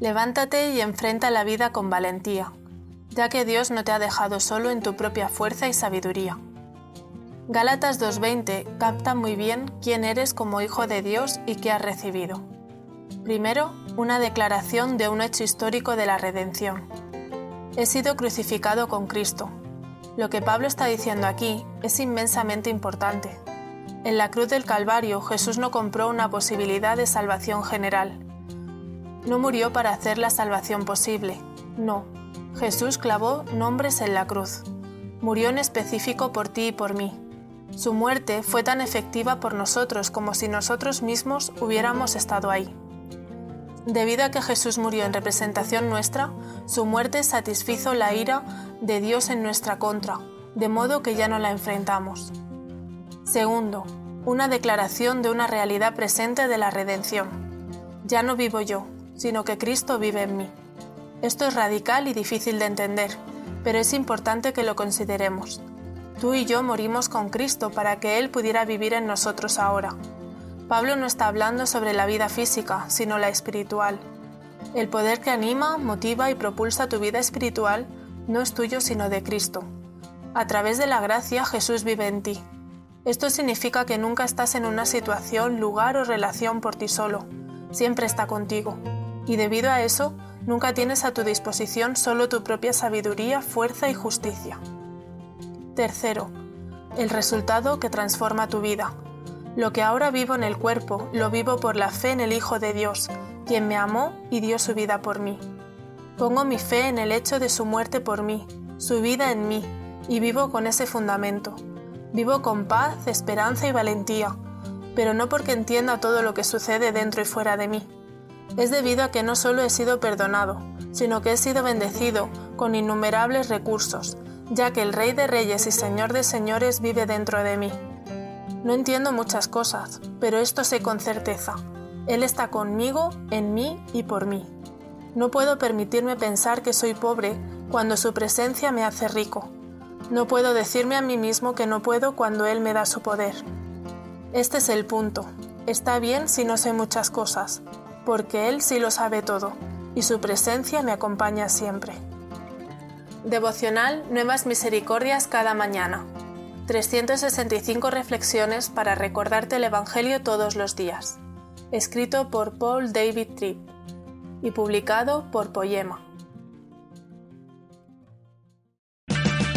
Levántate y enfrenta la vida con valentía, ya que Dios no te ha dejado solo en tu propia fuerza y sabiduría. Gálatas 2.20 capta muy bien quién eres como hijo de Dios y qué has recibido. Primero, una declaración de un hecho histórico de la redención. He sido crucificado con Cristo. Lo que Pablo está diciendo aquí es inmensamente importante. En la cruz del Calvario Jesús no compró una posibilidad de salvación general, no murió para hacer la salvación posible, no. Jesús clavó nombres en la cruz. Murió en específico por ti y por mí. Su muerte fue tan efectiva por nosotros como si nosotros mismos hubiéramos estado ahí. Debido a que Jesús murió en representación nuestra, su muerte satisfizo la ira de Dios en nuestra contra, de modo que ya no la enfrentamos. Segundo, una declaración de una realidad presente de la redención. Ya no vivo yo, sino que Cristo vive en mí. Esto es radical y difícil de entender, pero es importante que lo consideremos. Tú y yo morimos con Cristo para que Él pudiera vivir en nosotros ahora. Pablo no está hablando sobre la vida física, sino la espiritual. El poder que anima, motiva y propulsa tu vida espiritual no es tuyo sino de Cristo. A través de la gracia Jesús vive en ti. Esto significa que nunca estás en una situación, lugar o relación por ti solo. Siempre está contigo y debido a eso nunca tienes a tu disposición solo tu propia sabiduría, fuerza y justicia. Tercero, el resultado que transforma tu vida. Lo que ahora vivo en el cuerpo, lo vivo por la fe en el Hijo de Dios, quien me amó y dio su vida por mí. Pongo mi fe en el hecho de su muerte por mí, su vida en mí, y vivo con ese fundamento. Vivo con paz, esperanza y valentía, pero no porque entienda todo lo que sucede dentro y fuera de mí es debido a que no solo he sido perdonado, sino que he sido bendecido con innumerables recursos, ya que el Rey de Reyes y Señor de Señores vive dentro de mí. No entiendo muchas cosas, pero esto sé con certeza. Él está conmigo, en mí y por mí. No puedo permitirme pensar que soy pobre cuando su presencia me hace rico. No puedo decirme a mí mismo que no puedo cuando Él me da su poder. Este es el punto. Está bien si no sé muchas cosas, porque Él sí lo sabe todo, y su presencia me acompaña siempre. Devocional Nuevas Misericordias cada mañana. 365 reflexiones para recordarte el Evangelio todos los días. Escrito por Paul David Tripp y publicado por Poema.